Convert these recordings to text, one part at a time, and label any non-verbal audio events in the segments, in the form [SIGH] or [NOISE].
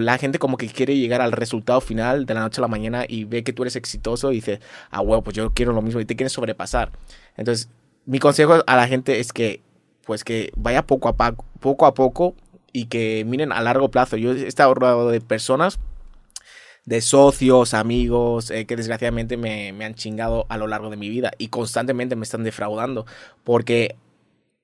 la gente como que quiere llegar al resultado final de la noche a la mañana y ve que tú eres exitoso y dice, ah, huevo, pues yo quiero lo mismo y te quieres sobrepasar. Entonces, mi consejo a la gente es que, pues que vaya poco a poco, poco a poco y que miren a largo plazo. Yo he estado rodeado de personas de socios, amigos, eh, que desgraciadamente me, me, han chingado a lo largo de mi vida y constantemente me están defraudando porque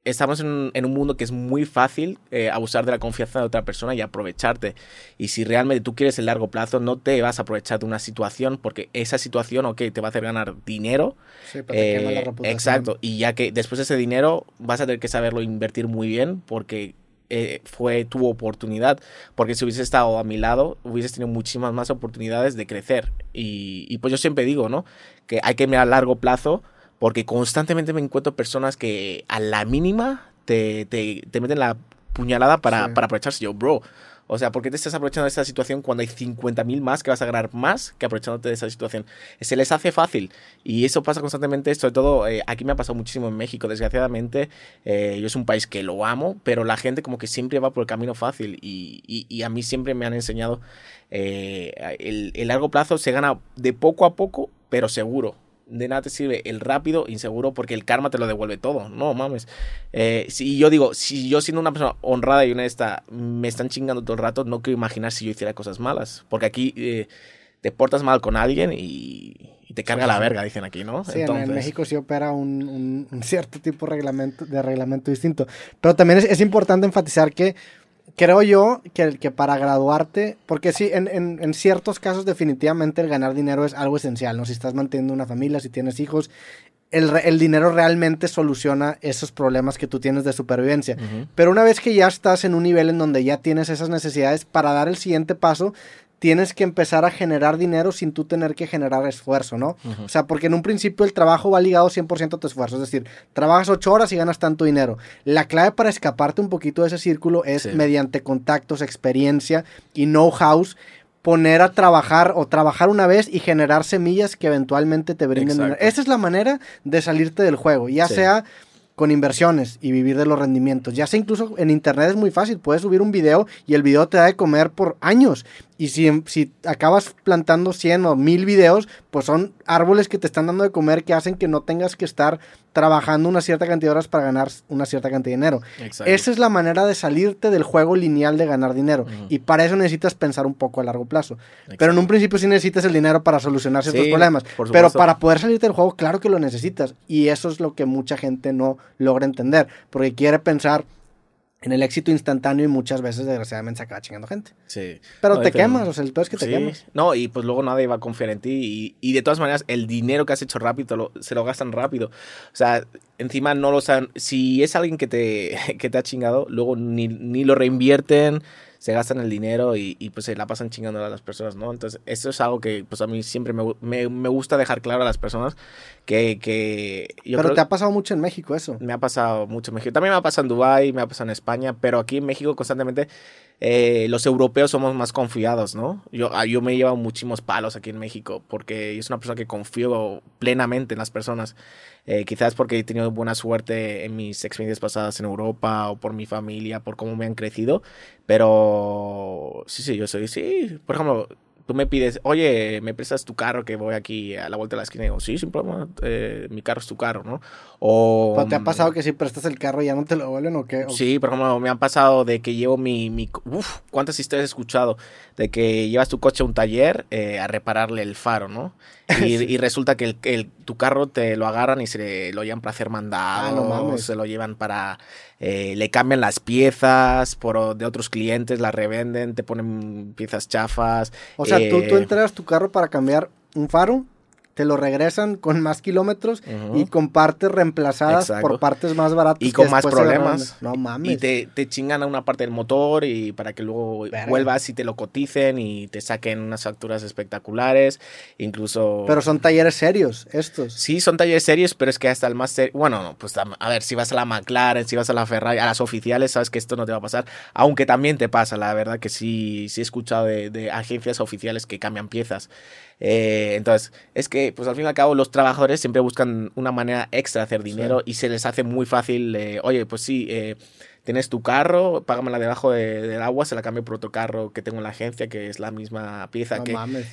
estamos en, en un mundo que es muy fácil eh, abusar de la confianza de otra persona y aprovecharte. Y si realmente tú quieres el largo plazo, no te vas a aprovechar de una situación porque esa situación, ok, te va a hacer ganar dinero. Sí, pero te quema la Eh, reputación. exacto. Y ya que después de ese dinero vas a tener que saberlo invertir muy bien porque eh, fue tu oportunidad. Porque si hubieses estado a mi lado, hubieses tenido muchísimas más oportunidades de crecer. Y, y pues yo siempre digo, ¿no? Que hay que mirar a largo plazo porque constantemente me encuentro personas que a la mínima te, te, te meten la puñalada para, Sí. para aprovecharse. Yo, bro. O sea, ¿por qué te estás aprovechando de esta situación cuando hay 50.000 más que vas a ganar más que aprovechándote de esa situación? Se les hace fácil y eso pasa constantemente, sobre todo eh, aquí me ha pasado muchísimo en México, desgraciadamente, eh, yo es un país que lo amo, pero la gente como que siempre va por el camino fácil y, y- y a mí siempre me han enseñado eh, el, el largo plazo se gana de poco a poco, pero seguro. De nada te sirve el rápido, inseguro, porque el karma te lo devuelve todo. No mames. Eh, si yo digo, si yo siendo una persona honrada y honesta me están chingando todo el rato, no quiero imaginar si yo hiciera cosas malas. Porque aquí eh, te portas mal con alguien y, y te carga la verga, dicen aquí, ¿no? Sí, en- en, México sí opera un, un- un cierto tipo de reglamento, de reglamento distinto. Pero también es, es importante enfatizar que creo yo que, que para graduarte, porque sí, en, en- en ciertos casos definitivamente el ganar dinero es algo esencial, ¿no? Si estás manteniendo una familia, si tienes hijos, el, el dinero realmente soluciona esos problemas que tú tienes de supervivencia. Pero una vez que ya estás en un nivel en donde ya tienes esas necesidades, para dar el siguiente paso, tienes que empezar a generar dinero sin tú tener que generar esfuerzo, ¿no? O sea, porque en un principio el trabajo va ligado 100% a tu esfuerzo. Es decir, trabajas 8 horas y ganas tanto dinero. La clave para escaparte un poquito de ese círculo es Sí. mediante contactos, experiencia y know-how poner a trabajar o trabajar una vez y generar semillas que eventualmente te brinden dinero. Esa es la manera de salirte del juego, ya Sí. sea con inversiones y vivir de los rendimientos. Ya sea incluso en internet es muy fácil, puedes subir un video y el video te da de comer por años. Y si, si acabas plantando 100 o 1000 videos, pues son árboles que te están dando de comer que hacen que no tengas que estar trabajando una cierta cantidad de horas para ganar una cierta cantidad de dinero. Exacto. Esa es la manera de salirte del juego lineal de ganar dinero. Y para eso necesitas pensar un poco a largo plazo. Pero en un principio sí necesitas el dinero para solucionar ciertos Sí, problemas. Pero para poder salirte del juego, claro que lo necesitas. Y eso es lo que mucha gente no logra entender. Porque quiere pensar en el éxito instantáneo y muchas veces, desgraciadamente, se acaba chingando gente. Sí. Pero No, te quemas, o sea, el peor es que te Sí. quemas. No, y pues luego nadie va a confiar en ti. Y, y de todas maneras, el dinero que has hecho rápido lo- se lo gastan rápido. O sea, encima no lo saben. Si es alguien que te, [LAUGHS] que te ha chingado, luego ni, ni lo reinvierten, se gastan el dinero y, y, pues se la pasan chingando a las personas, ¿no? Entonces, eso es algo que pues a mí siempre me, me, me gusta dejar claro a las personas que, que yo Pero creo- te ha pasado mucho en México eso. me ha pasado mucho en México. También me ha pasado en Dubái, me ha pasado en España, pero aquí en México constantemente eh, los europeos somos más confiados, ¿no? Yo, ah, yo me he llevado muchísimos palos aquí en México porque yo soy una persona que confío plenamente en las personas. Eh, quizás porque he tenido buena suerte en mis experiencias pasadas en Europa o por mi familia, por cómo me han crecido, pero sí, sí, yo soy, sí, por ejemplo... Tú me pides, oye, ¿me prestas tu carro que voy aquí a la vuelta de la esquina? Y digo, sí, sin problema, eh, mi carro es tu carro, ¿no? O, ¿Pero ¿Te ha pasado que si prestas el carro ya no te lo devuelven o qué? Sí, por ejemplo, me han pasado de que llevo mi... mi uf, ¿cuántas historias he escuchado? De que llevas tu coche a un taller eh, a repararle el faro, ¿no? Y, [LAUGHS] Sí. y resulta que el, el- tu carro te lo agarran y se lo llevan para hacer mandado. Ah, no mames. Se lo llevan para... eh, le cambian las piezas por, de otros clientes, las revenden, te ponen piezas chafas. O sea, tú, tú eh, entregas tu carro para cambiar un faro, te lo regresan con más kilómetros y con partes reemplazadas Exacto. por partes más baratas. Y con más problemas. No mames. Y te, te chingan a una parte del motor y para que luego Verga. vuelvas y te lo coticen y te saquen unas facturas espectaculares. Incluso... Pero son talleres serios estos. Sí, son talleres serios, pero es que hasta el más serio... Bueno, no, pues a ver, si vas a la McLaren, si vas a la Ferrari, a las oficiales, sabes que esto no te va a pasar. Aunque también te pasa, la verdad que sí, sí he escuchado de, de agencias oficiales que cambian piezas. Eh, entonces, es que, pues al fin y al cabo, los trabajadores siempre buscan una manera extra de hacer dinero y se les hace muy fácil, eh, oye, pues sí, eh, tienes tu carro, págamela debajo de- del agua, se la cambio por otro carro que tengo en la agencia, que es la misma pieza No que,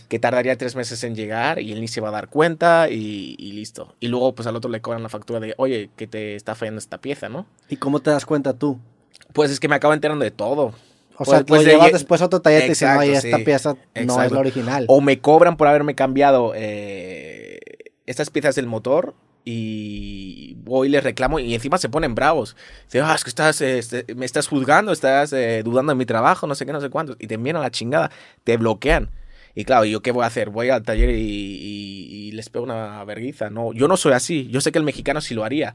que tardaría tres meses en llegar y él ni se va a dar cuenta y, y listo. Y luego pues al otro le cobran la factura de, oye, que te está fallando esta pieza, ¿no? ¿Y cómo te das cuenta tú? Pues es que me acabo enterando de todo. O Pues- sea, pues lo llevas después a otro taller y dicen, Exacto, oye, esta sí. pieza no es Exacto. la original. O me cobran por haberme cambiado eh, estas piezas del motor y voy y les reclamo y encima se ponen bravos. Dicen, ah, es que estás, eh, este, me estás juzgando, estás eh, dudando de mi trabajo, no sé qué, no sé cuántos. Y te envían a la chingada, te bloquean. Y claro, ¿yo qué voy a hacer? Voy al taller y, y- y les pego una verguiza. No, yo no soy así. Yo sé que el mexicano sí lo haría.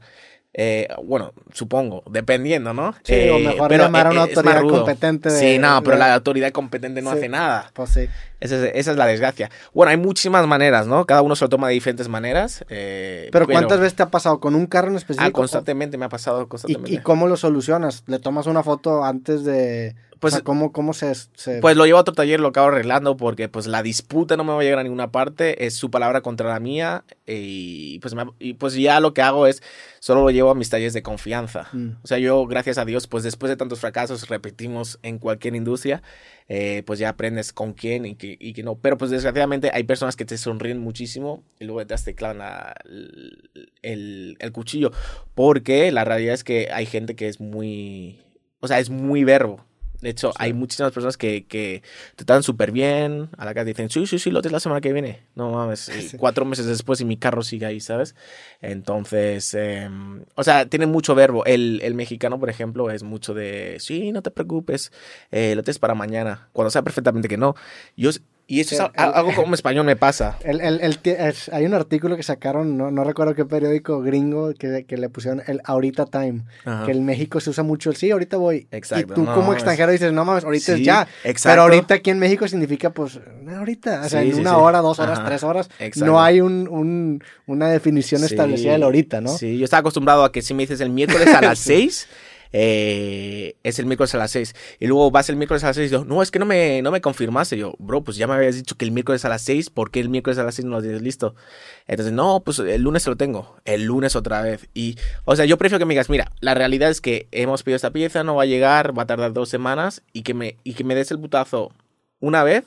Eh, bueno, supongo, dependiendo, ¿no? Sí, Eh, o mejor pero, llamar a una eh, autoridad competente de- sí, no, pero de- la autoridad competente no Sí. hace nada. Pues sí. Esa es, esa es la desgracia. Bueno, hay muchísimas maneras, ¿no? Cada uno se lo toma de diferentes maneras. eh, Pero ¿cuántas veces te ha pasado con un carro en específico? Ah, constantemente me ha pasado, constantemente. ¿Y, y cómo lo solucionas? ¿Le tomas una foto antes de...? Pues- o sea, ¿cómo, cómo se, se- Pues lo llevo a otro taller, lo acabo arreglando porque pues la disputa no me va a llegar a ninguna parte, es su palabra contra la mía y pues, me- y pues ya lo que hago es, solo lo llevo a mis talleres de confianza. Mm. O sea, yo, gracias a Dios, pues después de tantos fracasos, repetimos en cualquier industria, eh, pues ya aprendes con quién y qué y qué no. Pero pues desgraciadamente hay personas que te sonríen muchísimo y luego te clavan la- el, el cuchillo. Porque la realidad es que hay gente que es muy, o sea, es muy verbo. De hecho, Sí. hay muchísimas personas que, que te tratan súper bien, a la que te dicen, sí, sí, sí, lo tienes la semana que viene. No mames, [LAUGHS] Sí. cuatro meses después y mi carro sigue ahí, ¿sabes? Entonces, em, o sea, tiene mucho verbo. El, el mexicano, por ejemplo, es mucho de, sí, no te preocupes, eh, lo tienes para mañana, cuando sabe perfectamente que no. Yo, y eso es el- algo como español me pasa. [LAUGHS] El, es- hay un artículo que sacaron, no, no recuerdo qué periódico gringo, que, que le pusieron el ahorita time. Ajá. Que en México se usa mucho el sí, ahorita voy. Exacto, Y tú no como extranjero dices, no mames, ahorita es ya. exacto. Pero ahorita aquí en México significa, pues, ahorita. O sea, Sí, en sí, una hora, dos horas, Ajá. tres horas. Exacto. No hay un, un- una definición establecida del ahorita, ¿no? Sí, yo estaba acostumbrado a que si me dices el miércoles a las [LAUGHS] 6, eh, es el miércoles a las 6. Y luego vas el miércoles a las 6 y yo, no, es que no me, no me confirmaste. Yo, bro, pues ya me habías dicho que el miércoles a las 6, ¿por qué el miércoles a las 6 no lo tienes listo? Entonces, no, pues el lunes lo tengo. El lunes otra vez. Y, o sea, yo prefiero que me digas, mira, la realidad es que hemos pedido esta pieza, no va a llegar, va a tardar dos semanas y que me, y que me des el putazo una vez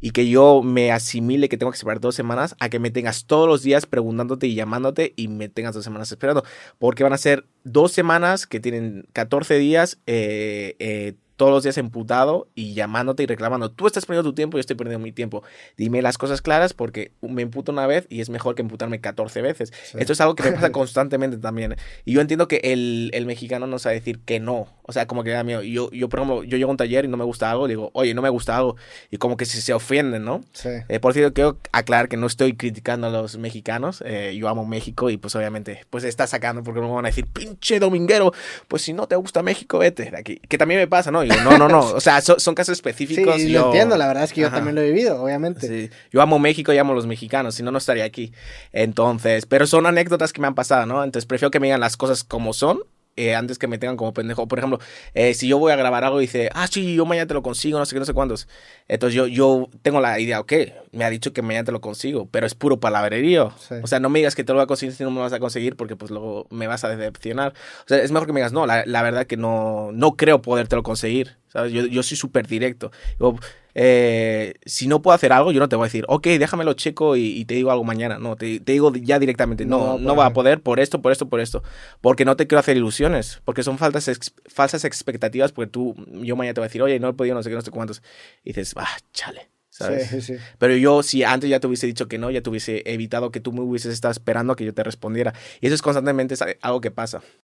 y que yo me asimile que tengo que esperar dos semanas a que me tengas todos los días preguntándote y llamándote y me tengas dos semanas esperando. Porque van a ser dos semanas que tienen 14 días eh, eh, todos los días emputado y llamándote y reclamando. Tú estás perdiendo tu tiempo, yo estoy perdiendo mi tiempo. Dime las cosas claras porque me emputo una vez y es mejor que emputarme 14 veces. Sí. Esto es algo que me pasa [LAUGHS] constantemente también. Y yo entiendo que el, el mexicano no sabe decir que no. O sea, como que da miedo. Yo, yo, por ejemplo, yo llego a un taller y no me gusta algo, digo, oye, no me gusta algo. Y como que se, se ofenden, ¿no? Sí. Eh, por cierto, quiero aclarar que no estoy criticando a los mexicanos. eh, yo amo México y pues obviamente pues está sacando porque me van a decir, pinche dominguero, pues si no te gusta México, vete de aquí. Que también me pasa, ¿no? No, no, no. O sea, so- son casos Sí, específicos. lo yo- entiendo, la verdad es que yo Ajá. también lo he vivido, obviamente. Sí, yo amo México y amo a los mexicanos, si no, no estaría aquí. Entonces, pero son anécdotas que me han pasado, ¿no? Entonces prefiero que me digan las cosas como son. Eh, antes que me tengan como pendejo. Por ejemplo, eh, si yo voy a grabar algo y dice, ah, sí, yo mañana te lo consigo, no sé qué, no sé cuántos. Entonces yo, yo tengo la idea, ok, me ha dicho que mañana te lo consigo, pero es puro palabrerío. Sí. O sea, no me digas que te lo voy a conseguir si no me lo vas a conseguir porque pues luego me vas a decepcionar. O sea, es mejor que me digas, no, la, la verdad que no, no creo podértelo conseguir. ¿sabes? Yo, yo soy súper directo. Digo, eh, si no puedo hacer algo, yo no te voy a decir, ok, déjamelo checo y, y te digo algo mañana. No, te, te digo ya directamente, No no, va a no, poder. va a poder por esto, por esto, por esto. Porque no te quiero hacer ilusiones, porque son falsas, ex- falsas expectativas, porque tú, yo mañana te voy a decir, oye, no he podido, no sé qué, no sé cuántos. Y dices, ah, chale. ¿sabes? Sí, sí, sí. Pero yo, si antes ya te hubiese dicho que no, ya te hubiese evitado que tú me hubieses estado esperando a que yo te respondiera. Y eso es constantemente algo que pasa.